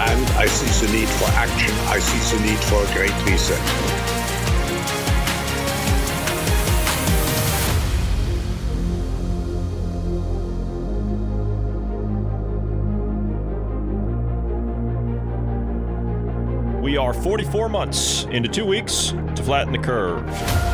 and I see the need for action. I see the need for a great reset. We are 44 months into two weeks to flatten the curve.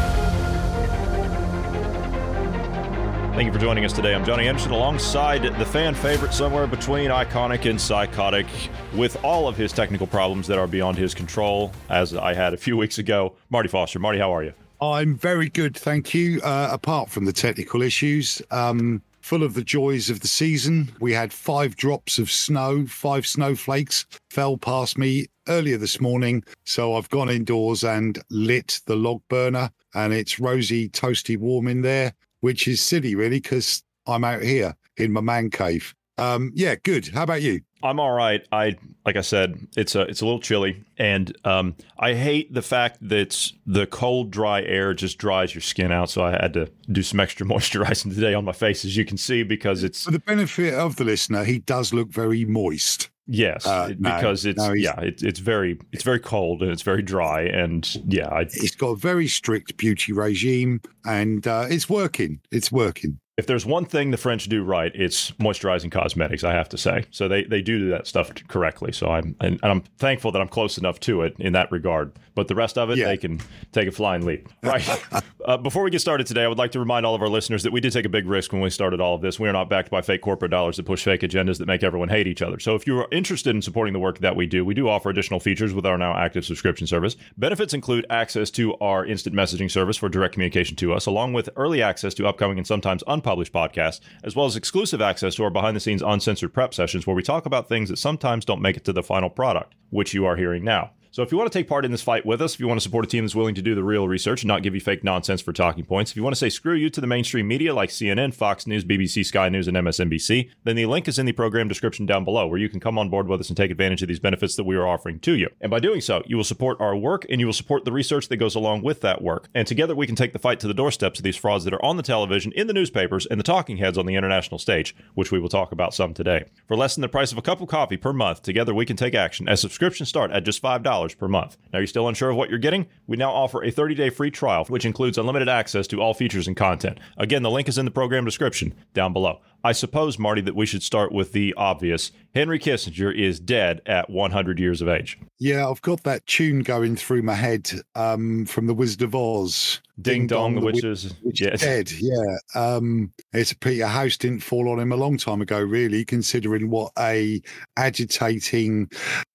Thank you for joining us today. I'm Johnny Anderson alongside the fan favorite somewhere between iconic and psychotic with all of his technical problems that are beyond his control, as I had a few weeks ago. Marty Foster. Marty, how are you? I'm very good, thank you. Uh, apart from the technical issues, um, full of the joys of the season. We had five drops of snow, five snowflakes fell past me earlier this morning. So I've gone indoors and lit the log burner, and it's rosy, toasty warm in there, which is silly, really, because I'm out here in my man cave. Um, yeah, good. How about you? I'm all right. I like I said, it's a it's a little chilly, and um, I hate the fact that the cold, dry air just dries your skin out. So I had to do some extra moisturizing today on my face, as you can see, because it's For the benefit of the listener, he does look very moist. Yes, Uh, no, because it's no, yeah, it, it's very it's very cold and it's very dry, and yeah, I, He's got a very strict beauty regime, and uh, it's working. It's working. If there's one thing the French do right, it's moisturizing cosmetics. I have to say, so they they do that stuff correctly. So I'm and, and I'm thankful that I'm close enough to it in that regard. But the rest of it, Yeah. they can take a flying leap. Right. uh, before we get started today, I would like to remind all of our listeners that we did take a big risk when we started all of this. We are not backed by fake corporate dollars that push fake agendas that make everyone hate each other. So if you are interested in supporting the work that we do, we do offer additional features with our now active subscription service. Benefits include access to our instant messaging service for direct communication to us, along with early access to upcoming and sometimes unpublished podcasts, as well as exclusive access to our behind the scenes uncensored prep sessions where we talk about things that sometimes don't make it to the final product, which you are hearing now. So if you want to take part in this fight with us, if you want to support a team that's willing to do the real research and not give you fake nonsense for talking points, if you want to say screw you to the mainstream media like CNN, Fox News, BBC, Sky News, and MSNBC, then the link is in the program description down below where you can come on board with us and take advantage of these benefits that we are offering to you. And by doing so, you will support our work and you will support the research that goes along with that work. And together we can take the fight to the doorsteps of these frauds that are on the television, in the newspapers, and the talking heads on the international stage, which we will talk about some today. For less than the price of a cup of coffee per month, together we can take action as subscriptions start at just $5 per month. Now, you're still unsure of what you're getting? We now offer a 30 day free trial, which includes unlimited access to all features and content. Again, the link is in the program description down below. I suppose, Marty, that we should start with the obvious. Henry Kissinger is dead at 100 years of age. Yeah, I've got that tune going through my head um, from The Wizard of Oz. Ding, dong, the Wi- witches. Which Yes. is dead, yeah. Um, it's a pity a house didn't fall on him a long time ago, really, considering what a agitating,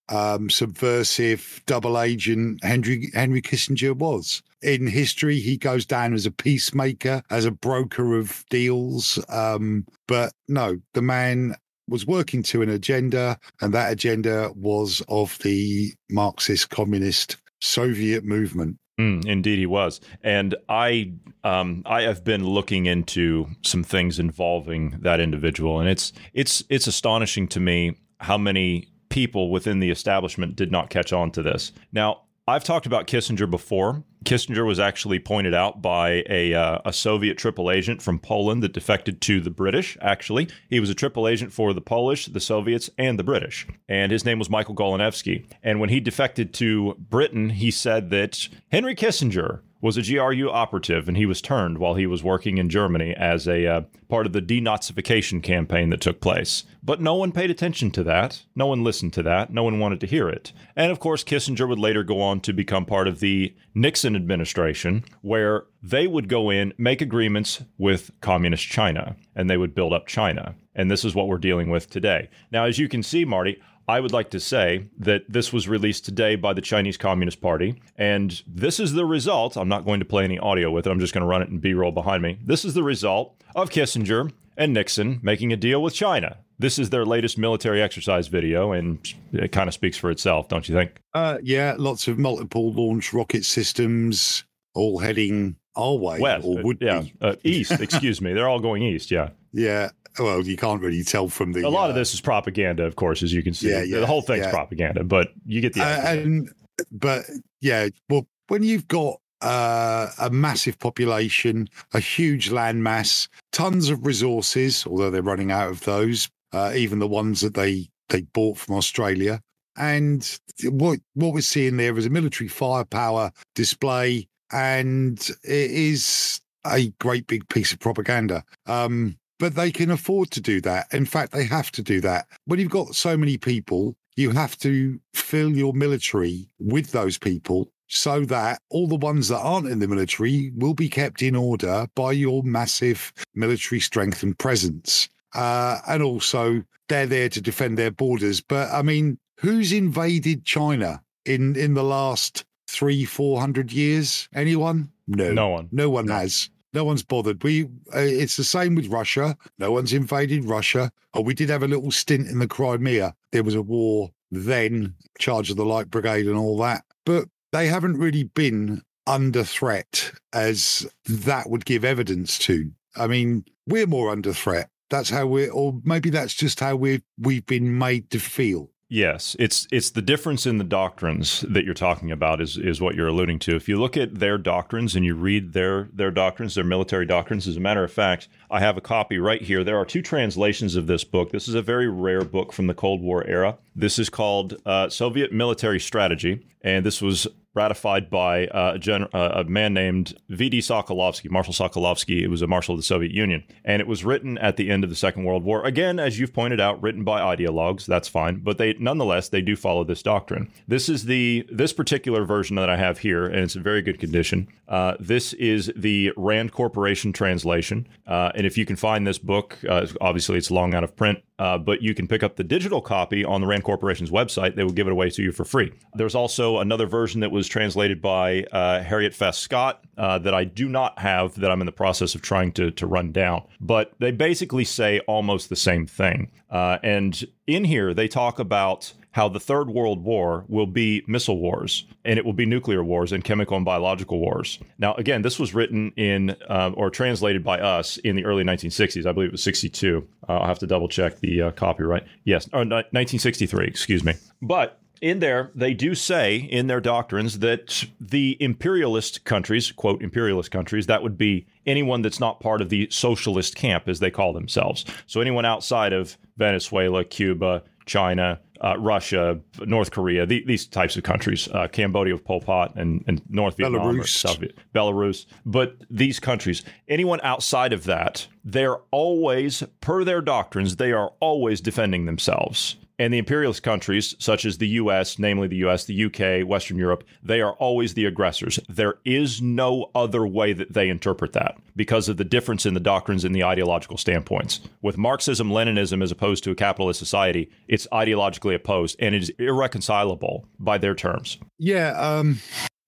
um, subversive double agent Henry Henry Kissinger was. In history, he goes down as a peacemaker, as a broker of deals. Um, but no, the man was working to an agenda, and that agenda was of the Marxist communist Soviet movement. Mm, indeed, he was, and I, um, I have been looking into some things involving that individual, and it's it's it's astonishing to me how many people within the establishment did not catch on to this. Now, I've talked about Kissinger before Kissinger was actually pointed out by a, uh, a Soviet triple agent from Poland that defected to the British, actually. He was a triple agent for the Polish, the Soviets, and the British. And his name was Michael Goleniewski. And when he defected to Britain, he said that Henry Kissinger was a GRU operative, and he was turned while he was working in Germany as a uh, part of the denazification campaign that took place. But no one paid attention to that. No one listened to that. No one wanted to hear it. And of course, Kissinger would later go on to become part of the Nixon administration, where they would go in, make agreements with communist China, and they would build up China. And this is what we're dealing with today. Now, as you can see, Marty, I would like to say that this was released today by the Chinese Communist Party, and this is the result. I'm not going to play any audio with it, I'm just going to run it in B roll behind me. This is the result of Kissinger and Nixon making a deal with China. This is their latest military exercise video, and it kind of speaks for itself, don't you think? Uh, yeah, lots of multiple launch rocket systems, all heading our way, West, or would yeah, be. uh, east. excuse me, they're all going east. Yeah, Yeah. Well, you can't really tell from the. a lot uh, of this is propaganda, of course, as you can see. Yeah, yeah, the whole thing's yeah. propaganda, but you get the Uh, idea. and but yeah, well, when you've got uh, a massive population, a huge landmass, tons of resources, although they're running out of those, uh, even the ones that they they bought from Australia. And what what we're seeing there is a military firepower display, and it is a great big piece of propaganda. Um, but they can afford to do that. In fact, they have to do that. When you've got so many people, you have to fill your military with those people so that all the ones that aren't in the military will be kept in order by your massive military strength and presence. Uh, and also, they're there to defend their borders. But I mean, who's invaded China in in the last three, four hundred years? Anyone? No, No one. No one has. No one's bothered. We. Uh, it's the same with Russia. No one's invaded Russia. Oh, we did have a little stint in the Crimea. There was a war then, charge of the Light Brigade and all that. But they haven't really been under threat as that would give evidence to. I mean, we're more under threat. That's how we're, or maybe that's just how we we've been made to feel. Yes, it's it's the difference in the doctrines that you're talking about is is what you're alluding to. If you look at their doctrines and you read their their doctrines, their military doctrines, as a matter of fact, I have a copy right here. There are two translations of this book. This is a very rare book from the Cold War era. This is called uh, Soviet Military Strategy, and this was ratified by uh, a, gen- uh, a man named V.D. Sokolovsky, Marshal Sokolovsky. It was a marshal of the Soviet Union. And it was written at the end of the Second World War. Again, as you've pointed out, written by ideologues. That's fine. But they nonetheless, they do follow this doctrine. This is the this particular version that I have here, and it's in very good condition. Uh, this is the Rand Corporation translation. Uh, and if you can find this book, obviously it's long out of print, uh, but you can pick up the digital copy on the Rand Corporation's website. They will give it away to you for free. There's also another version that was translated by uh, Harriet Fast Scott uh, that I do not have that I'm in the process of trying to, to run down. But they basically say almost the same thing. Uh, and in here, they talk about how the Third World War will be missile wars and it will be nuclear wars and chemical and biological wars. Now, again, this was written in uh, or translated by us in the early 1960s. I believe it was 62. Uh, I'll have to double check the uh, copyright. Yes, or ni- 1963, excuse me. But in there, they do say in their doctrines that the imperialist countries, quote, imperialist countries, that would be anyone that's not part of the socialist camp, as they call themselves. So anyone outside of Venezuela, Cuba, China, uh, Russia, North Korea, the, these types of countries, uh, Cambodia with Pol Pot and, and North Vietnam, Belarus. South Viet- Belarus. But these countries, anyone outside of that, they're always, per their doctrines, they are always defending themselves. And the imperialist countries, such as the US, namely the US, the UK, Western Europe, they are always the aggressors. There is no other way that they interpret that because of the difference in the doctrines and the ideological standpoints. With Marxism, Leninism, as opposed to a capitalist society, it's ideologically opposed and it is irreconcilable by their terms. Yeah, um,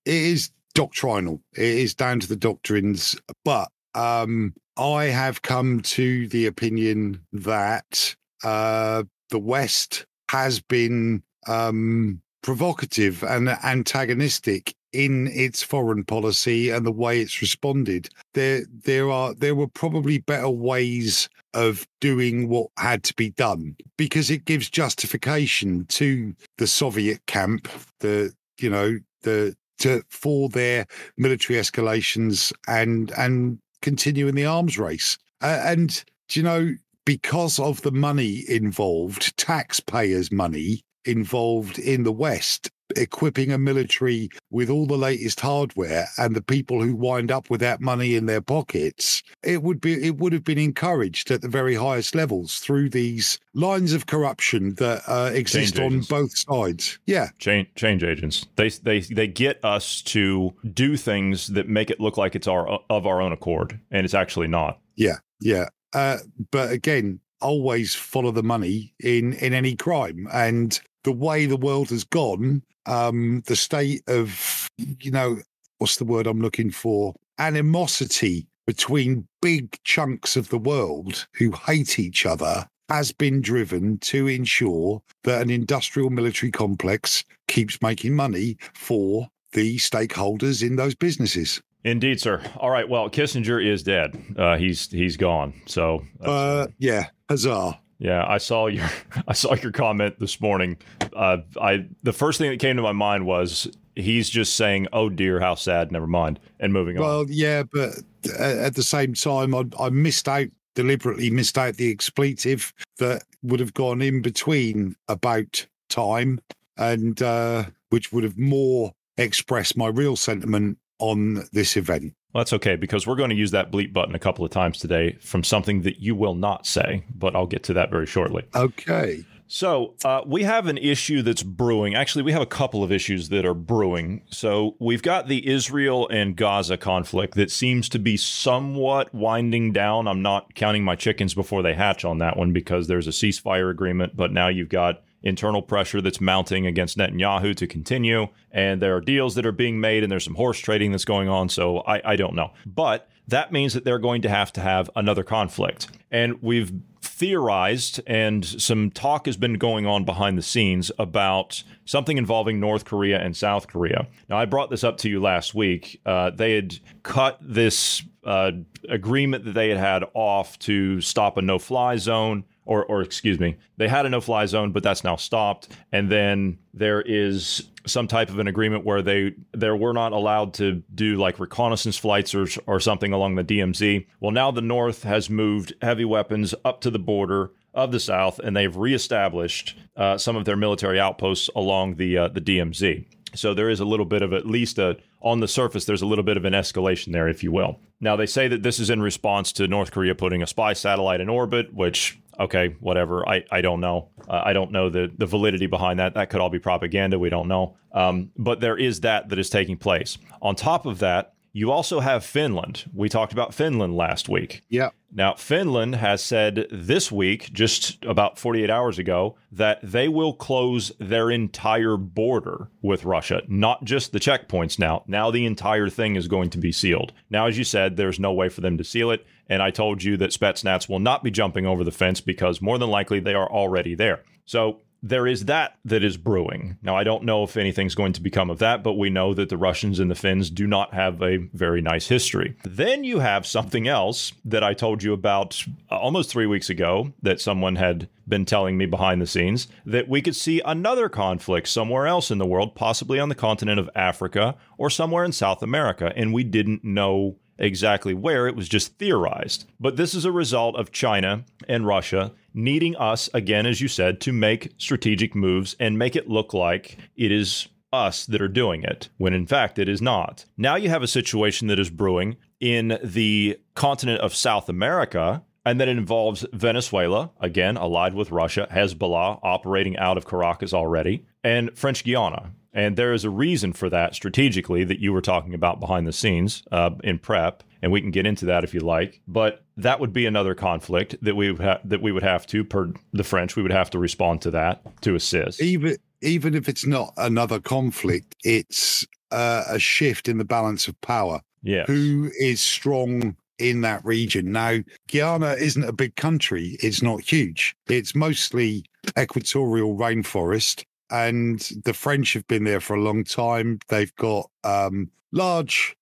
it is doctrinal. It is down to the doctrines, but um, I have come to the opinion that uh, the West has been um, provocative and antagonistic in its foreign policy and the way it's responded. There, there are there were probably better ways of doing what had to be done because it gives justification to the Soviet camp, the you know the to for their military escalations and and continue in the arms race. Uh, and you know because of the money involved, taxpayers' money involved in the West, equipping a military with all the latest hardware and the people who wind up with that money in their pockets it would be it would have been encouraged at the very highest levels through these lines of corruption that uh, exist on both sides yeah Change, change agents. They they they get us to do things that make it look like it's our of our own accord, and it's actually not. yeah yeah uh, but again always follow the money in in any crime. And the way the world has gone um the state of you know what's the word i'm looking for? Animosity between big chunks of the world who hate each other has been driven to ensure that an industrial military complex keeps making money for the stakeholders in those businesses Indeed, sir. All right. Well, Kissinger is dead. Uh, he's he's gone. So uh yeah huzzah Yeah, I saw your I saw your comment this morning. Uh, I the first thing that came to my mind was he's just saying, "Oh dear, how sad." Never mind, and moving on. Well, yeah, but at the same time, I, I missed out deliberately missed out the expletive that would have gone in between about time and uh, which would have more expressed my real sentiment on this event. Well, that's okay because we're going to use that bleep button a couple of times today from something that you will not say, but I'll get to that very shortly. Okay. So, uh, we have an issue that's brewing. Actually, we have a couple of issues that are brewing. So, we've got the Israel and Gaza conflict that seems to be somewhat winding down. I'm not counting my chickens before they hatch on that one because there's a ceasefire agreement, but now you've got internal pressure that's mounting against Netanyahu to continue, and there are deals that are being made, and there's some horse trading that's going on. So, I, I don't know. But that means that they're going to have to have another conflict. And we've theorized, and some talk has been going on behind the scenes about something involving North Korea and South Korea. Now, I brought this up to you last week. Uh, they had cut this uh, agreement that they had had off to stop a no fly zone. Or, or excuse me, they had a no-fly zone, but that's now stopped. And then there is some type of an agreement where they they were not allowed to do like reconnaissance flights or or something along the DMZ. Well, now the North has moved heavy weapons up to the border of the South, and they've reestablished uh, some of their military outposts along the uh, the DMZ. So there is a little bit of at least a on the surface there's a little bit of an escalation there, if you will. Now they say that this is in response to North Korea putting a spy satellite in orbit, which okay, whatever. I, I don't know. Uh, I don't know the, the validity behind that. That could all be propaganda. We don't know. Um, but there is that that is taking place. On top of that, you also have Finland. We talked about Finland last week. Yeah. Now, Finland has said this week, just about 48 hours ago, that they will close their entire border with Russia, not just the checkpoints now. Now, the entire thing is going to be sealed. Now, as you said, there's no way for them to seal it. And I told you that Spetsnaz will not be jumping over the fence because more than likely they are already there. So there is that that is brewing. Now, I don't know if anything's going to become of that, but we know that the Russians and the Finns do not have a very nice history. Then you have something else that I told you about almost three weeks ago that someone had been telling me behind the scenes that we could see another conflict somewhere else in the world, possibly on the continent of Africa or somewhere in South America, and we didn't know exactly where, it was just theorized. But this is a result of China and Russia needing us, again, as you said, to make strategic moves and make it look like it is us that are doing it, when in fact it is not. Now you have a situation that is brewing in the continent of South America. And that involves Venezuela, again, allied with Russia, Hezbollah operating out of Caracas already, and French Guiana. And there is a reason for that strategically that you were talking about behind the scenes uh, in prep, and we can get into that if you like. But that would be another conflict that we would ha- that we would have to, per the French, we would have to respond to that to assist. Even even if it's not another conflict, it's uh, a shift in the balance of power. Yes. Who is strong in that region? Now, Guyana isn't a big country. It's not huge. It's mostly equatorial rainforest. And the French have been there for a long time. They've got um, large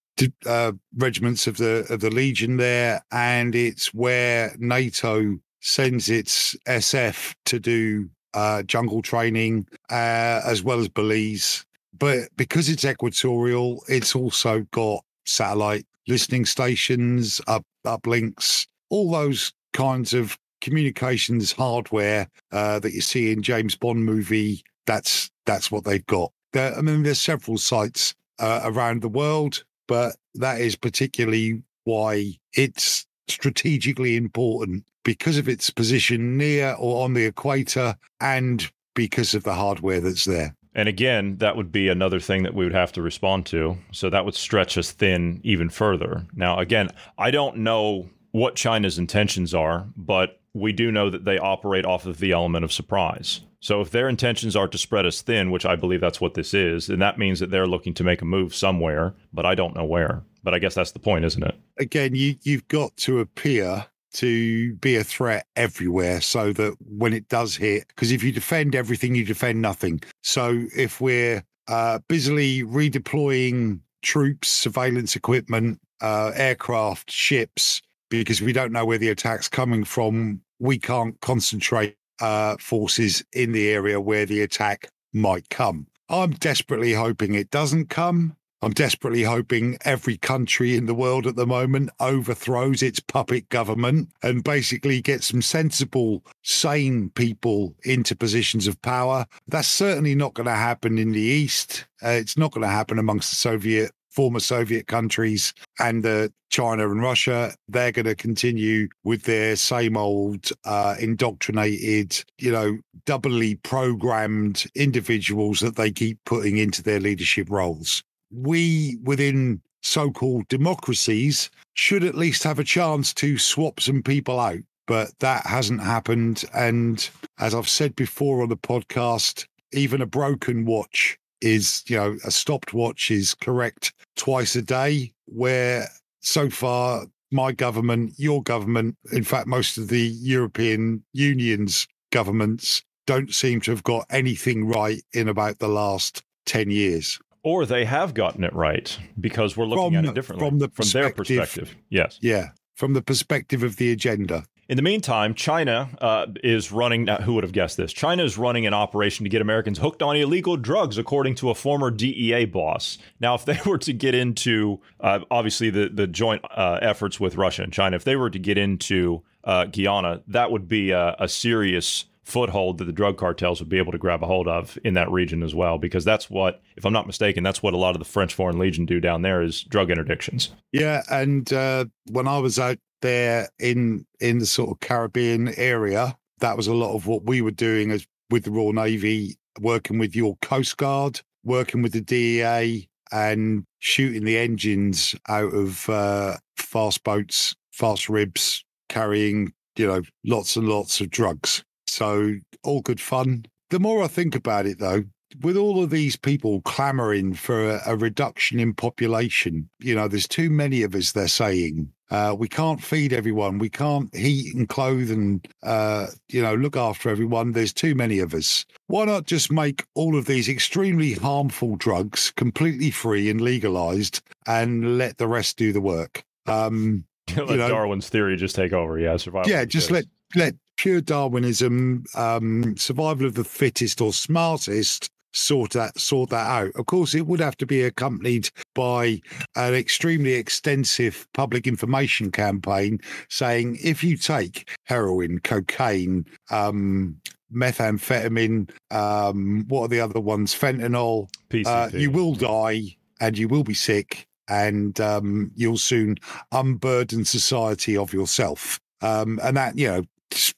uh, regiments of the of the Legion there, and it's where NATO sends its SF to do uh, jungle training, uh, as well as Belize. but because it's equatorial, it's also got satellite listening stations, up uplinks, all those kinds of communications hardware uh, that you see in James Bond movie. That's that's what they've got. There, I mean, there's several sites uh, around the world, but that is particularly why it's strategically important because of its position near or on the equator and because of the hardware that's there. And again, that would be another thing that we would have to respond to. So that would stretch us thin even further. Now, again, I don't know what China's intentions are, but we do know that they operate off of the element of surprise. So if their intentions are to spread us thin, which I believe that's what this is, then that means that they're looking to make a move somewhere, but I don't know where. But I guess that's the point, isn't it? Again, you you've got to appear to be a threat everywhere so that when it does hit, because if you defend everything, you defend nothing. So if we're uh, busily redeploying troops, surveillance equipment, uh, aircraft, ships, because we don't know where the attack's coming from, we can't concentrate uh, forces in the area where the attack might come. I'm desperately hoping it doesn't come. I'm desperately hoping every country in the world at the moment overthrows its puppet government and basically gets some sensible, sane people into positions of power. That's certainly not going to happen in the East. Uh, it's not going to happen amongst the Soviet former Soviet countries and uh, China and Russia, they're going to continue with their same old uh, indoctrinated, you know, doubly programmed individuals that they keep putting into their leadership roles we within so called democracies should at least have a chance to swap some people out. But that hasn't happened. And as I've said before on the podcast, even a broken watch is, you know, a stopped watch is correct twice a day, where so far my government, your government, in fact, most of the European Union's governments don't seem to have got anything right in about the last 10 years. Or they have gotten it right because we're looking From- at it differently from the from their perspective- perspective. Yes. Yeah, from the perspective of the agenda. In the meantime, China uh, is running. Uh, who would have guessed this? China is running an operation to get Americans hooked on illegal drugs, according to a former DEA boss. Now, if they were to get into, uh, obviously, the the joint uh, efforts with Russia and China, if they were to get into uh, Guyana, that would be a, a serious foothold that the drug cartels would be able to grab a hold of in that region as well, because that's what, if I'm not mistaken, that's what a lot of the French Foreign Legion do down there is drug interdictions. Yeah, and uh, when I was out there in in the sort of Caribbean area, that was a lot of what we were doing as with the Royal Navy, working with your Coast Guard, working with the DEA, and shooting the engines out of uh, fast boats, fast ribs, carrying you know lots and lots of drugs. So all good fun. The more I think about it, though, with all of these people clamoring for a, a reduction in population, you know, there's too many of us, they're saying. Uh, we can't feed everyone. We can't heat and clothe and, uh, you know, look after everyone. There's too many of us. Why not just make all of these extremely harmful drugs completely free and legalized and let the rest do the work? Um, let You know- Darwin's theory just take over. Yeah, survival. yeah, just let let pure Darwinism, um, survival of the fittest or smartest, sort that sort that out. Of course, it would have to be accompanied by an extremely extensive public information campaign saying if you take heroin, cocaine, um, methamphetamine, um, what are the other ones? Fentanyl. Uh, you will die and you will be sick and um, you'll soon unburden society of yourself. Um, and that, you know,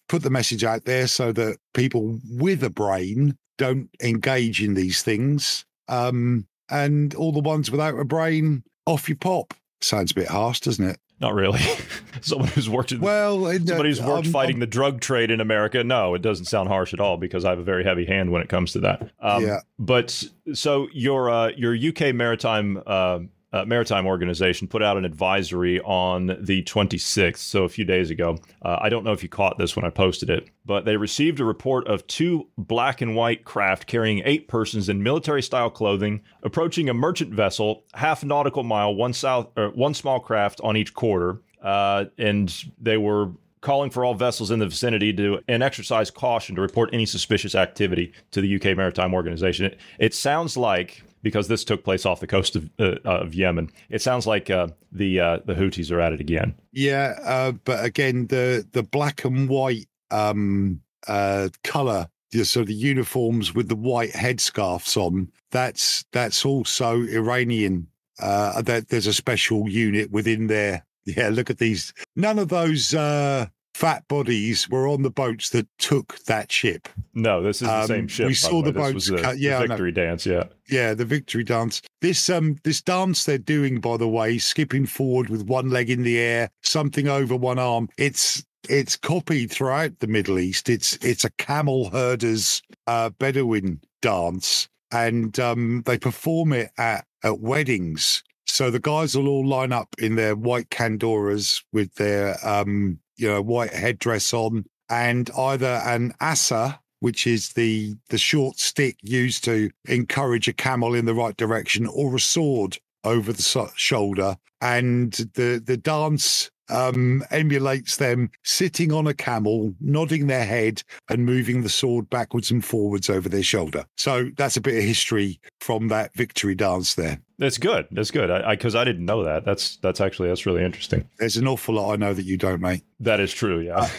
put the message out there so that people with a brain don't engage in these things. Um, and all the ones without a brain, off you pop. Sounds a bit harsh, doesn't it? Not really. Someone who's worked in Well, it- somebody who's worked um, fighting the drug trade in America. No, it doesn't sound harsh at all because I have a very heavy hand when it comes to that. Um, Yeah. But so your uh, your UK maritime uh, uh, maritime organization put out an advisory on the 26th, so a few days ago. Uh, I don't know if you caught this when I posted it, but they received a report of two black and white craft carrying eight persons in military style clothing approaching a merchant vessel half nautical mile, one south one small craft on each quarter, uh, and they were calling for all vessels in the vicinity to and exercise caution to report any suspicious activity to the UK Maritime Organization. It, it sounds like because this took place off the coast of, uh, of Yemen. It sounds like uh, the uh, the Houthis are at it again. Yeah, uh, but again, the the black and white um, uh, color, so the uniforms with the white headscarves on. That's that's also Iranian. Uh, that there's a special unit within there. Yeah, look at these. None of those uh, fat bodies were on the boats that took that ship. No, this is the Um, same ship. we saw the, the boats the, cut- yeah, know. victory dance. Yeah. Yeah, the victory dance. This um this dance they're doing, by the way, skipping forward with one leg in the air, something over one arm. It's it's copied throughout the Middle East. It's it's a camel herders uh Bedouin dance. And um they perform it at, at weddings. So the guys will all line up in their white candoras with their um, you know, white headdress on, and either an asa, which is the the short stick used to encourage a camel in the right direction, or a sword over the so- shoulder, and the the dance um, emulates them sitting on a camel, nodding their head, and moving the sword backwards and forwards over their shoulder. So that's a bit of history from that victory dance there. That's good. That's good. I because I, didn't know that. That's that's actually that's really interesting. There's an awful lot I know that you don't, mate. That is true. Yeah.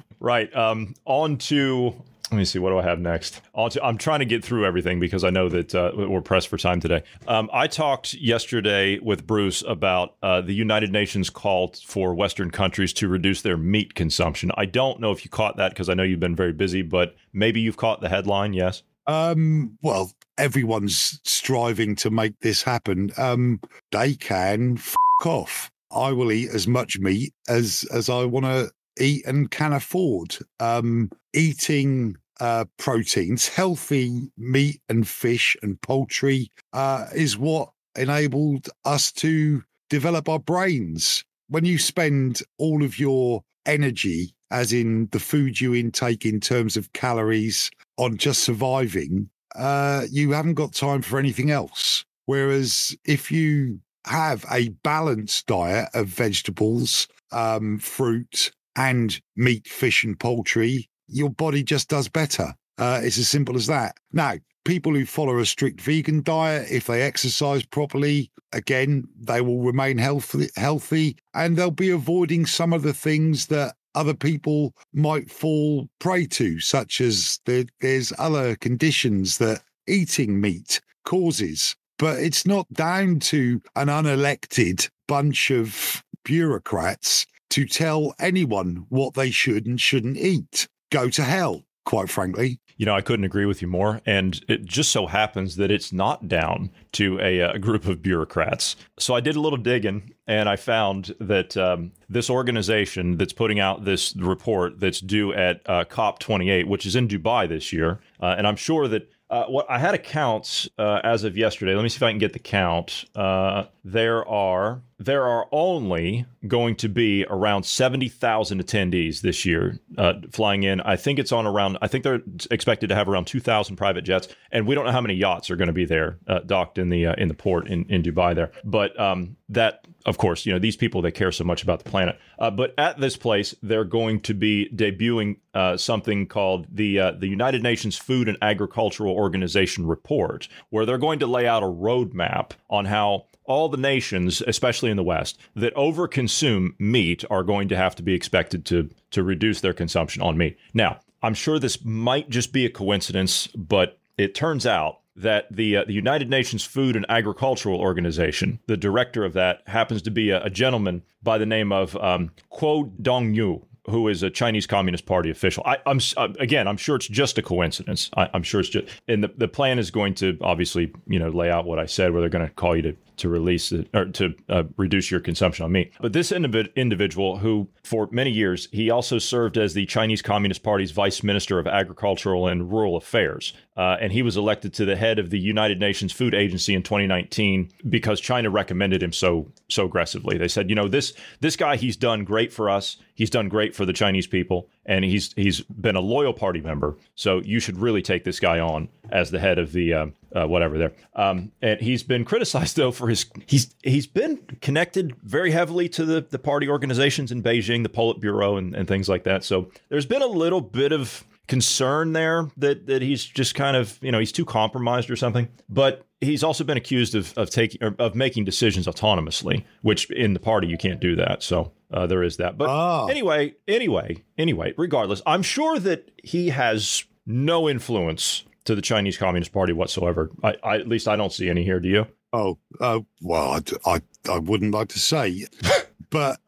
right. Um. On to. Let me see. What do I have next? I'm trying to get through everything because I know that uh, we're pressed for time today. Um, I talked yesterday with Bruce about uh, the United Nations called for Western countries to reduce their meat consumption. I don't know if you caught that because I know you've been very busy, but maybe you've caught the headline. Yes. Um, well, everyone's striving to make this happen. Um, they can f- off. I will eat as much meat as as I want to eat and can afford. Um, eating uh, proteins, healthy meat and fish and poultry uh, is what enabled us to develop our brains. When you spend all of your energy, as in the food you intake in terms of calories, on just surviving, uh, you haven't got time for anything else. Whereas if you have a balanced diet of vegetables, um, fruit, and meat, fish, and poultry, your body just does better. Uh, it's as simple as that. Now, people who follow a strict vegan diet, if they exercise properly, again, they will remain healthy, healthy, and they'll be avoiding some of the things that other people might fall prey to, such as the, there's other conditions that eating meat causes. But it's not down to an unelected bunch of bureaucrats to tell anyone what they should and shouldn't eat. Go to hell, quite frankly. You know, I couldn't agree with you more. And it just so happens that it's not down to a, a group of bureaucrats. So I did a little digging and I found that um, this organization that's putting out this report that's due at uh, COP28, which is in Dubai this year, uh, and I'm sure that. Uh, what I had a count uh, as of yesterday. Let me see if I can get the count. Uh, there are there are only going to be around seventy thousand attendees this year uh, flying in. I think it's on around. I think they're expected to have around two thousand private jets, and we don't know how many yachts are going to be there uh, docked in the in the port in, in Dubai there. But um, that, of course, you know these people they care so much about the planet. Uh, but at this place, they're going to be debuting uh, something called the uh, the United Nations Food and Agricultural Organization report, where they're going to lay out a roadmap on how all the nations, especially in the West, that overconsume meat are going to have to be expected to to reduce their consumption on meat. Now, I'm sure this might just be a coincidence, but it turns out that the uh, the United Nations Food and Agricultural Organization, the director of that, happens to be a, a gentleman by the name of um, Qu Dongyu who is a Chinese Communist Party official. I, am again, I'm sure it's just a coincidence. I, am sure it's just, and the, the plan is going to obviously, you know, lay out what I said, where they're going to call you to to release or to uh, reduce your consumption on meat. But this individ- individual, who for many years he also served as the Chinese Communist Party's vice minister of agricultural and rural affairs, uh, and he was elected to the head of the United Nations Food Agency in 2019 because China recommended him so so aggressively. They said, you know, this this guy, he's done great for us. He's done great for the Chinese people, and he's he's been a loyal party member. So you should really take this guy on as the head of the uh, uh, whatever there. Um, and he's been criticized though for his he's he's been connected very heavily to the the party organizations in Beijing, the Politburo, and, and things like that. So there's been a little bit of concern there that that he's just kind of you know he's too compromised or something. But he's also been accused of of taking of making decisions autonomously, which in the party you can't do that. So uh, there is that. But Ah. anyway, anyway, anyway, regardless, I'm sure that he has no influence to the Chinese Communist Party whatsoever. I, I at least I don't see any here. Do you? Oh, uh, well, I, I, I wouldn't like to say, but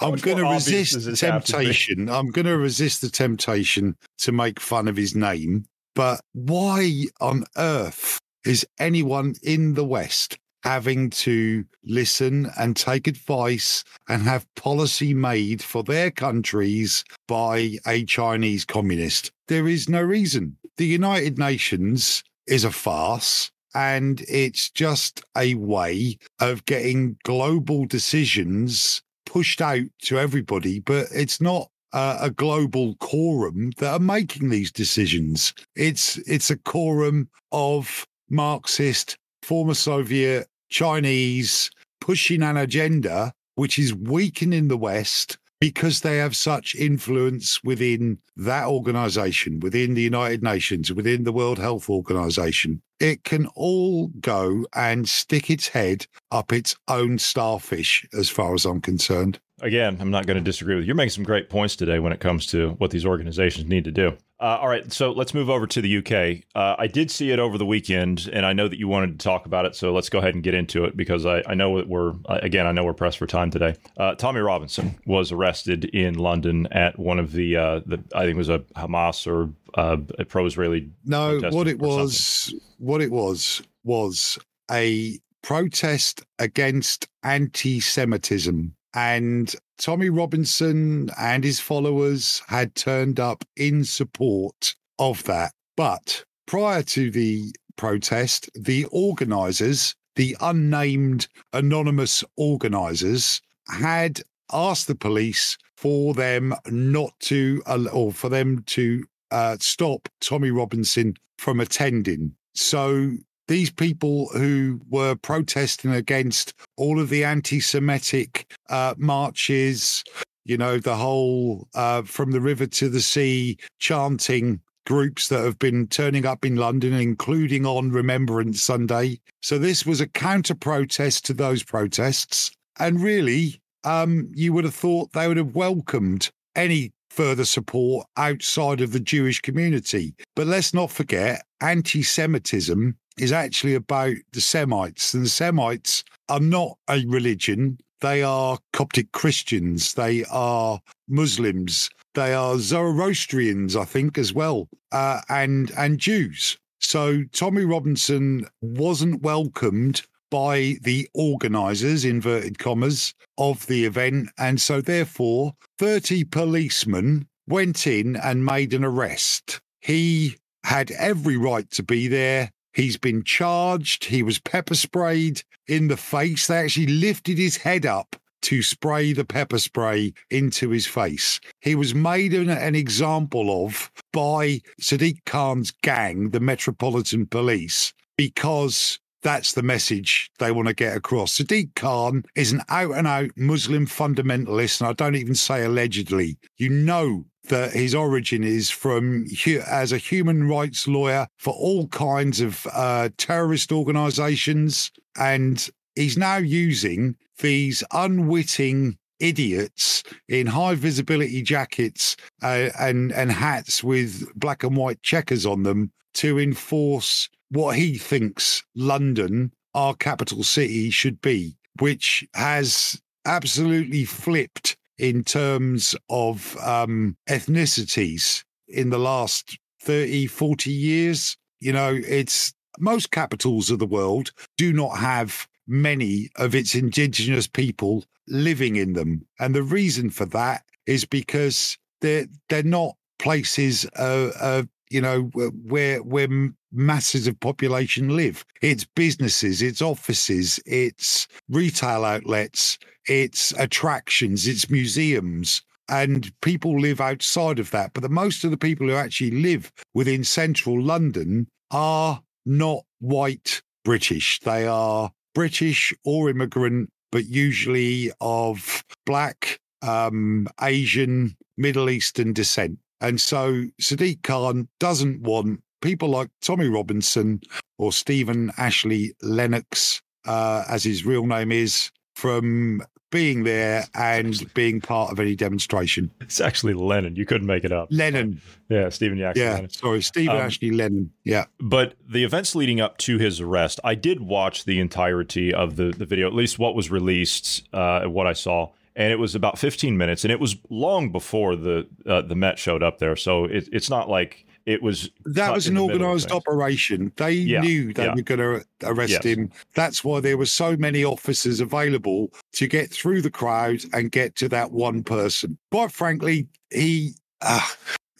I'm going to resist the this have to be? temptation. I'm going to resist the temptation to make fun of his name. But why on earth is anyone in the West having to listen and take advice and have policy made for their countries by a Chinese communist? There is no reason. The United Nations is a farce and it's just a way of getting global decisions pushed out to everybody, but it's not uh, a global quorum that are making these decisions. It's it's a quorum of Marxist, former Soviet, Chinese pushing an agenda which is weakening the West because they have such influence within that organization, within the United Nations, within the World Health Organization. It can all go and stick its head up its own starfish, as far as I'm concerned. Again, I'm not going to disagree with you. You're making some great points today when it comes to what these organizations need to do. Uh, all right, so let's move over to the UK. Uh, I did see it over the weekend, and I know that you wanted to talk about it, so let's go ahead and get into it because I, I know that we're uh, again I know we're pressed for time today. Uh, Tommy Robinson was arrested in London at one of the uh, the I think it was a Hamas or uh, a pro-Israeli. No, what it was, what it was, was a protest against anti-Semitism, and Tommy Robinson and his followers had turned up in support of that. But prior to the protest, the organisers, the unnamed anonymous organisers, had asked the police for them not to, or for them to uh, stop Tommy Robinson from attending. So these people who were protesting against all of the anti-Semitic uh, marches, you know, the whole uh, from the river to the sea chanting groups that have been turning up in London, including on Remembrance Sunday. So this was a counter protest to those protests. And really, um, you would have thought they would have welcomed any further support outside of the Jewish community. But let's not forget, anti Semitism is actually about the Semites, and the Semites are not a religion. They are Coptic Christians, they are Muslims, they are Zoroastrians, I think, as well, uh, and and Jews. So Tommy Robinson wasn't welcomed by the organisers, inverted commas, of the event, and so therefore, thirty policemen went in and made an arrest. He had every right to be there. He's been charged. He was pepper sprayed in the face. They actually lifted his head up to spray the pepper spray into his face. He was made an, an example of by Sadiq Khan's gang, the Metropolitan Police, because that's the message they want to get across. Sadiq Khan is an out and out Muslim fundamentalist, and I don't even say allegedly. You know that his origin is from as a human rights lawyer for all kinds of uh, terrorist organizations. And he's now using these unwitting idiots in high visibility jackets uh, and and hats with black and white checkers on them to enforce what he thinks London, our capital city, should be, which has absolutely flipped in terms of um, ethnicities in the last 30, 40 years. You know, it's most capitals of the world do not have many of its indigenous people living in them. And the reason for that is because they're, they're not places, uh, uh, you know, where, where masses of population live. It's businesses, it's offices, it's retail outlets, it's attractions, it's museums. And people live outside of that. But the most of the people who actually live within central London are not white British. They are British or immigrant, but usually of black, um, Asian, Middle Eastern descent. And so Sadiq Khan doesn't want people like Tommy Robinson or Stephen Yaxley Lennox, uh, as his real name is, from being there and being part of any demonstration. It's actually Lennon. You couldn't make it up. Lennon. Yeah, Stephen Jackson. Yeah, Lennon. sorry, Stephen Um, Yaxley Lennon. Yeah. But the events leading up to his arrest, I did watch the entirety of the, the video, at least what was released, uh, what I saw. And it was about 15 minutes, and it was long before the uh, the Met showed up there. So it, it's not like it was. That was an the middle of organised operation. They Yeah, knew they yeah. were going to arrest Yes. him. That's why there were so many officers available to get through the crowd and get to that one person. Quite frankly, he uh,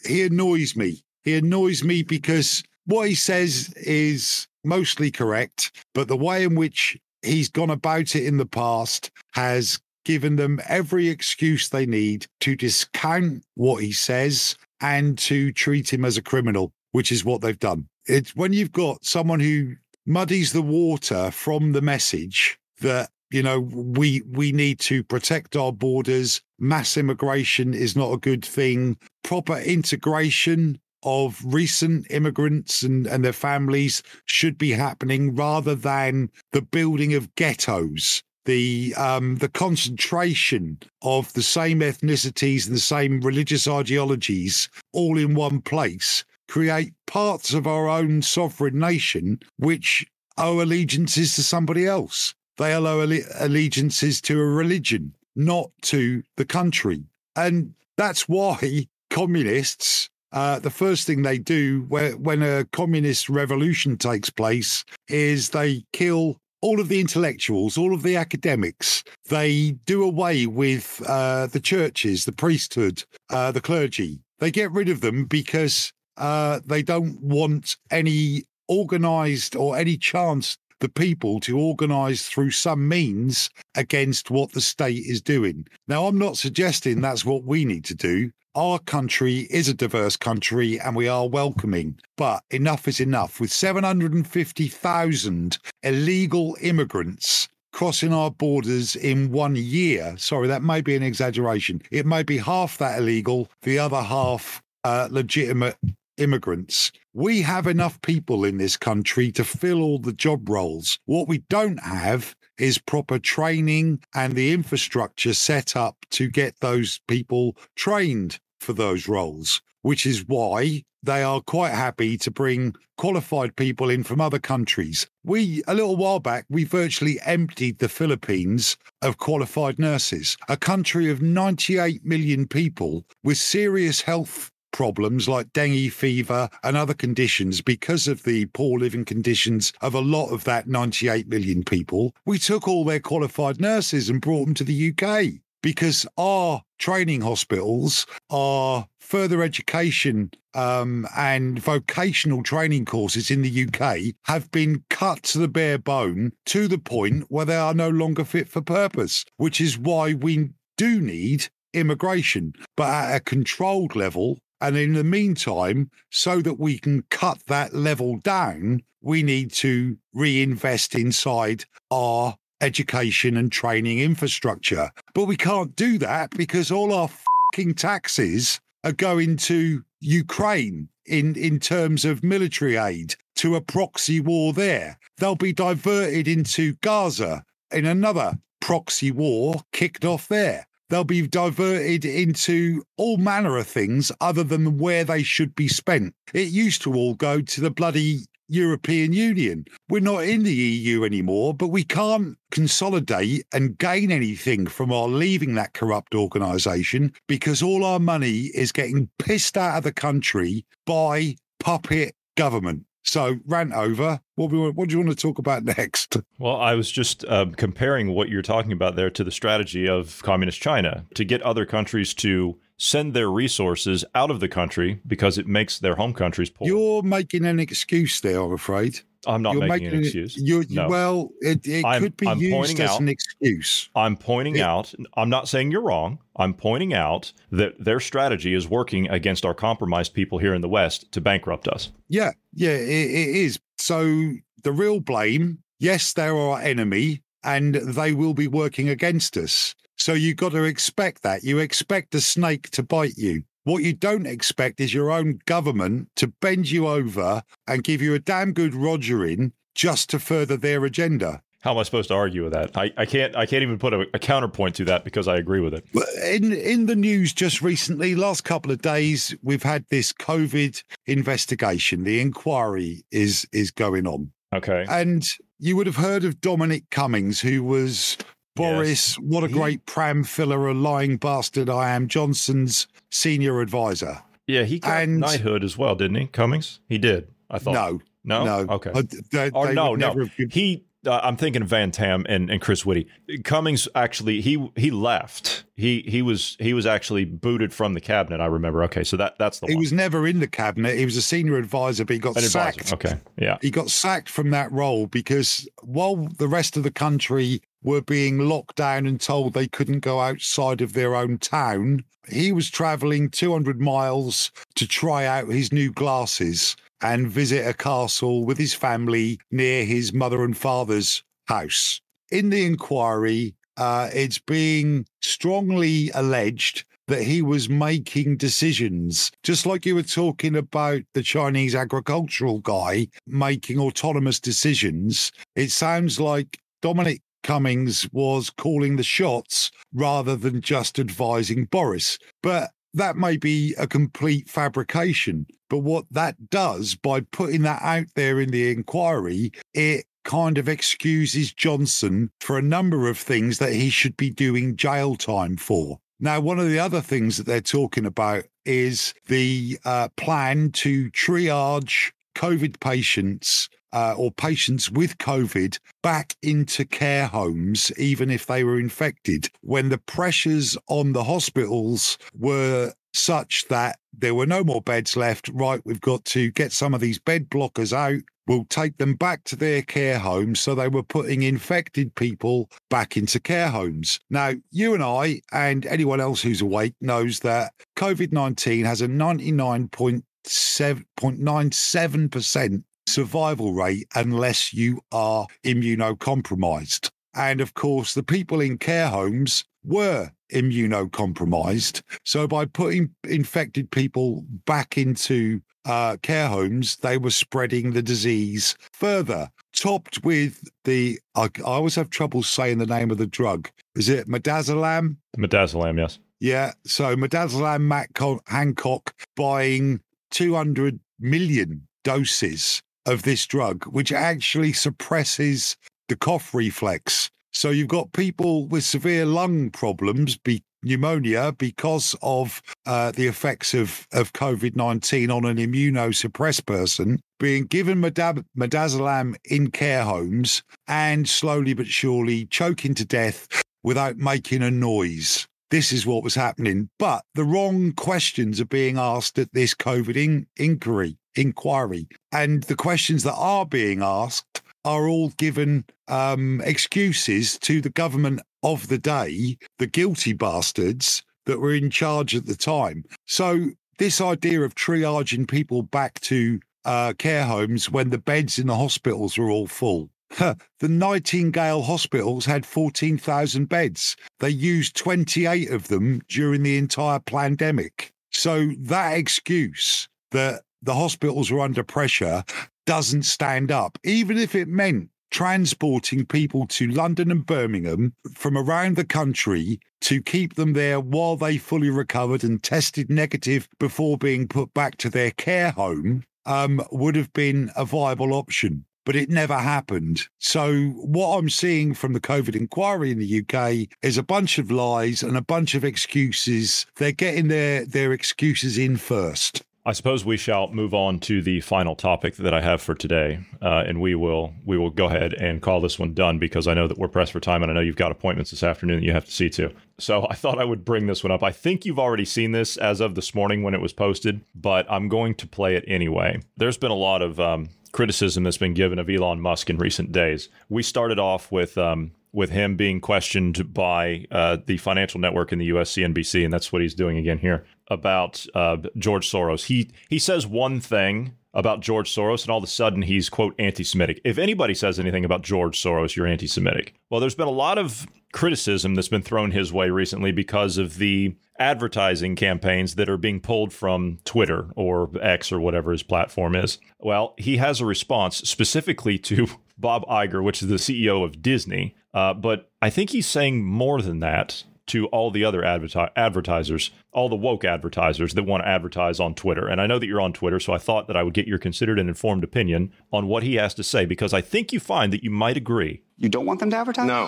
he annoys me. He annoys me because what he says is mostly correct, but the way in which he's gone about it in the past has given them every excuse they need to discount what he says and to treat him as a criminal, which is what they've done. It's when you've got someone who muddies the water from the message that you know we we need to protect our borders mass immigration is not a good thing proper integration of recent immigrants and, and their families should be happening rather than the building of ghettos the um, the concentration of the same ethnicities and the same religious ideologies all in one place create parts of our own sovereign nation which owe allegiances to somebody else. They owe alle- allegiances to a religion, not to the country. And that's why communists, uh, the first thing they do when a communist revolution takes place is they kill all of the intellectuals, all of the academics. They do away with uh, the churches, the priesthood, uh, the clergy. They get rid of them because uh, they don't want any organized or any chance the people to organize through some means against what the state is doing. Now, I'm not suggesting that's what we need to do. Our country is a diverse country and we are welcoming, but enough is enough. With 750,000 illegal immigrants crossing our borders in one year, sorry, that may be an exaggeration. It may be half that illegal, the other half uh, legitimate immigrants. We have enough people in this country to fill all the job roles. What we don't have is proper training and the infrastructure set up to get those people trained for those roles, which is why they are quite happy to bring qualified people in from other countries. We, a little while back, we virtually emptied the Philippines of qualified nurses, a country of 98 million people with serious health problems like dengue fever and other conditions because of the poor living conditions of a lot of that 98 million people. We took all their qualified nurses and brought them to the UK because our training hospitals are further education um, and vocational training courses in the UK have been cut to the bare bone to the point where they are no longer fit for purpose, which is why we do need immigration, but at a controlled level. And in the meantime, so that we can cut that level down, we need to reinvest inside our education and training infrastructure. But we can't do that because all our fucking taxes are going to Ukraine in, in terms of military aid to a proxy war there. They'll be diverted into Gaza in another proxy war kicked off there. They'll be diverted into all manner of things other than where they should be spent. It used to all go to the bloody European Union. We're not in the EU anymore, but we can't consolidate and gain anything from our leaving that corrupt organisation because all our money is getting pissed out of the country by puppet government. So, rant over. What, we, what do you want to talk about next? Well, I was just um, comparing what you're talking about there to the strategy of communist China to get other countries to send their resources out of the country because it makes their home countries poor. You're making an excuse there, I'm afraid. I'm not You're making, an excuse. You're, No. Well, it, it I'm- could be I'm used as out- an excuse. I'm pointing It- out, I'm not saying you're wrong. I'm pointing out that their strategy is working against our compromised people here in the West to bankrupt us. Yeah, yeah, it, it is. So the real blame, yes, they're our enemy and they will be working against us. So you've got to expect that. You expect a snake to bite you. What you don't expect is your own government to bend you over and give you a damn good rogering just to further their agenda. How am I supposed to argue with that? I, I can't I can't even put a, a counterpoint to that because I agree with it. In in the news just recently, last couple of days, we've had this COVID investigation. The inquiry is is going on. Okay. And you would have heard of Dominic Cummings, who was Boris, what a He- great pram filler, a lying bastard I am, Johnson's senior advisor. Yeah, he got And- knighthood as well, didn't he? Cummings? He did. I thought. No, No. no. Okay. Uh, they- or they no, no. never have given- He. Uh, I'm thinking of Van Tam and, and Chris Whitty. Cummings actually he he left. He he was he was actually booted from the cabinet. I remember. Okay, so that that's the He one. was never in the cabinet. He was a senior advisor, but he got An advisor. sacked. Okay, yeah. He got sacked from that role because while the rest of the country were being locked down and told they couldn't go outside of their own town, he was traveling 200 miles to try out his new glasses and visit a castle with his family near his mother and father's house. In the inquiry, uh, it's being strongly alleged that he was making decisions, just like you were talking about the Chinese agricultural guy making autonomous decisions. It sounds like Dominic Cummings was calling the shots rather than just advising Boris. But that may be a complete fabrication. But what that does by putting that out there in the inquiry, it kind of excuses Johnson for a number of things that he should be doing jail time for. Now, one of the other things that they're talking about is the uh, plan to triage COVID patients uh, or patients with COVID back into care homes, even if they were infected, when the pressures on the hospitals were such that there were no more beds left. Right, we've got to get some of these bed blockers out. We'll take them back to their care homes. So they were putting infected people back into care homes. Now, you and I, and anyone else who's awake, knows that COVID 19 has a 99.97% survival rate unless you are immunocompromised. And of course, the people in care homes were immunocompromised. So by putting infected people back into uh, care homes, they were spreading the disease further. Topped with the, I, I always have trouble saying the name of the drug. Is it midazolam? Midazolam, yes. Yeah. So midazolam Matt Hancock buying 200 million doses of this drug, which actually suppresses the cough reflex. So you've got people with severe lung problems, be pneumonia, because of uh, the effects of, of COVID 19 on an immunosuppressed person, being given midazolam in care homes and slowly but surely choking to death without making a noise. This is what was happening. But the wrong questions are being asked at this COVID in- inquiry. Inquiry, and the questions that are being asked are all given um, excuses to the government of the day, the guilty bastards that were in charge at the time. So this idea of triaging people back to uh, care homes when the beds in the hospitals were all full. The Nightingale hospitals had 14,000 beds. They used 28 of them during the entire pandemic. So that excuse that the hospitals were under pressure doesn't stand up, even if it meant transporting people to London and Birmingham from around the country to keep them there while they fully recovered and tested negative before being put back to their care home um, would have been a viable option. But it never happened. So, what I'm seeing from the COVID inquiry in the UK is a bunch of lies and a bunch of excuses. They're getting their, their excuses in first. I suppose we shall move on to the final topic that I have for today, uh, and we will we will go ahead and call this one done because I know that we're pressed for time, and I know you've got appointments this afternoon that you have to see to. So I thought I would bring this one up. I think you've already seen this as of this morning when it was posted, but I'm going to play it anyway. There's been a lot of um, criticism that's been given of Elon Musk in recent days. We started off with um, with him being questioned by uh, the financial network in the US, CNBC, and that's what he's doing again here about uh, George Soros. He he says one thing about George Soros, and all of a sudden he's, quote, anti Semitic. If anybody says anything about George Soros, you're anti Semitic. Well, there's been a lot of criticism that's been thrown his way recently because of the advertising campaigns that are being pulled from Twitter or X or whatever his platform is. Well, he has a response specifically to Bob Iger, which is the CEO of Disney. Uh, but I think he's saying more than that to all the other adverti- advertisers, all the woke advertisers that want to advertise on Twitter. And I know that you're on Twitter, so I thought that I would get your considered and informed opinion on what he has to say because I think you find that you might agree. You don't want them to advertise? No.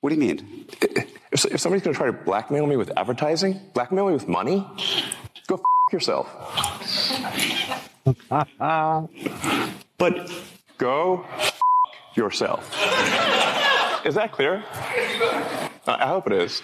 What do you mean? If, if somebody's going to try to blackmail me with advertising, blackmail me with money, go f- yourself. but go f- yourself. Is that clear? I hope it is.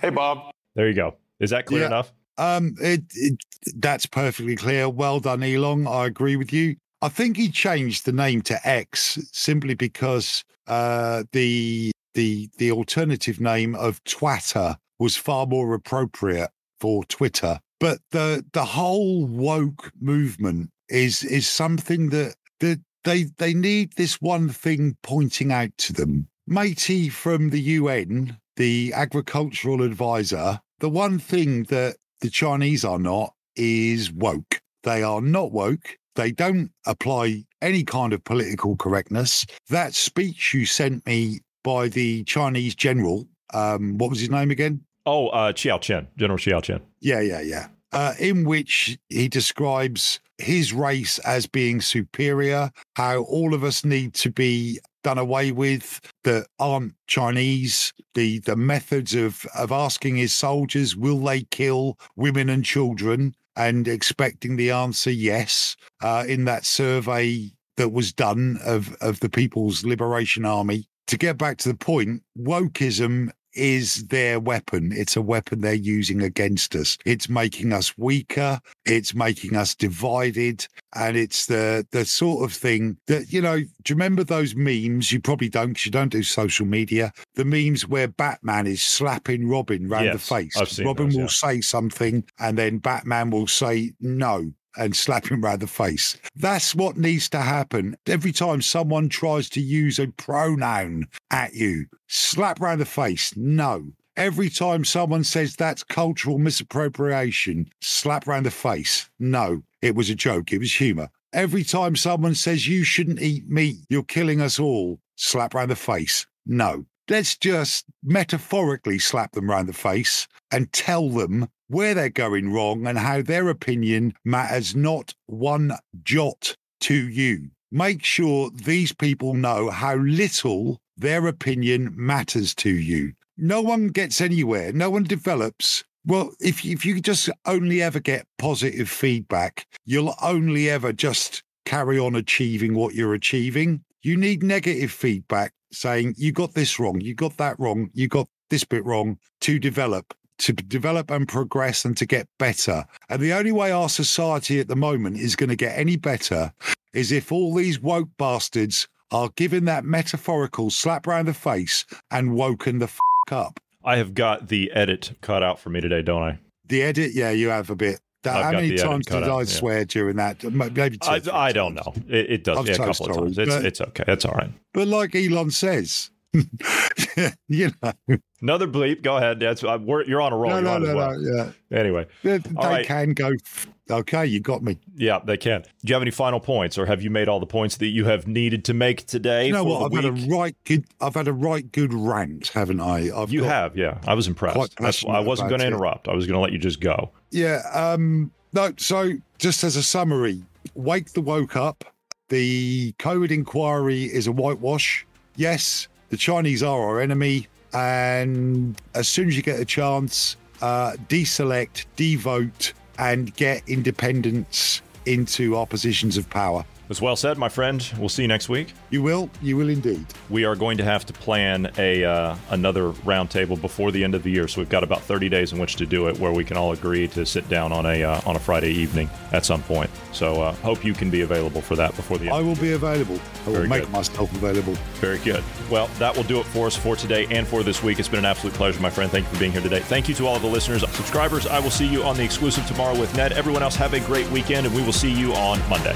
Hey, Bob. There you go. Is that clear Yeah. enough? Um, it, it that's perfectly clear. Well done, Elon. I agree with you. I think he changed the name to X simply because uh, the the the alternative name of Twitter was far more appropriate for Twitter. But the the whole woke movement is is something that that they they need this one thing pointing out to them. Matey from the UN, the agricultural advisor, the one thing that the Chinese are not is woke. They are not woke. They don't apply any kind of political correctness. That speech you sent me by the Chinese general, um, what was his name again? Oh, uh, Xiao Chen, General Xiao Chen. Yeah, yeah, yeah. Uh, in which he describes his race as being superior, how all of us need to be done away with that aren't Chinese, the the methods of of asking his soldiers, will they kill women and children? And expecting the answer yes. Uh, in that survey that was done of of the People's Liberation Army. To get back to the point, wokeism is their weapon. It's a weapon they're using against us. It's making us weaker. It's making us divided. And it's the the sort of thing that, you know, do you remember those memes? You probably don't because you don't do social media. The memes where Batman is slapping Robin round the face. I've seen Robin those, will yeah. say something and then Batman will say no and slap him round the face. That's what needs to happen. Every time someone tries to use a pronoun at you, slap round the face. No. Every time someone says that's cultural misappropriation, slap round the face. No, it was a joke. It was humor. Every time someone says you shouldn't eat meat, you're killing us all, slap round the face. No. Let's just metaphorically slap them round the face and tell them where they're going wrong and how their opinion matters not one jot to you. Make sure these people know how little their opinion matters to you. No one gets anywhere, no one develops. Well, if, if you just only ever get positive feedback, you'll only ever just carry on achieving what you're achieving. You need negative feedback saying, you got this wrong, you got that wrong, you got this bit wrong to develop to develop and progress and to get better. And the only way our society at the moment is going to get any better is if all these woke bastards are given that metaphorical slap round the face and woken the f- up. I have got the edit cut out for me today, don't I? The edit, yeah, you have a bit. That, I've how many times did out, I yeah. swear during that? Maybe two. I, I don't know. It, it does yeah, a couple of times. It's it's okay. It's all right. But like Elon says, you know, Another bleep. Go ahead. That's uh, we're, you're on a roll. no, no, no, well. no, yeah. Anyway, They, they right. can go. Okay, you got me. yeah, they can. Do you have any final points, or have you made all the points that you have needed to make today? You know what? I've the had a right good. I've had a right good rant, haven't I? I've You have, yeah. I was impressed. That's I wasn't going to interrupt. I was going to let you just go. Yeah. Um. No. So, just as a summary, wake the woke up. The COVID inquiry is a whitewash. Yes, the Chinese are our enemy, and as soon as you get a chance, uh, deselect, devote, and get independence into our positions of power. That's well said, my friend. We'll see you next week. You will. You will indeed. We are going to have to plan a uh, another roundtable before the end of the year, so we've got about 30 days in which to do it, where we can all agree to sit down on a uh, on a Friday evening at some point. So uh, hope you can be available for that before the end. I will be available. I will Very make good. myself available. Very good. Well, that will do it for us for today and for this week. It's been an absolute pleasure, my friend. Thank you for being here today. Thank you to all of the listeners, subscribers. I will see you on the exclusive tomorrow with Ned. Everyone else, have a great weekend, and we will see you on Monday.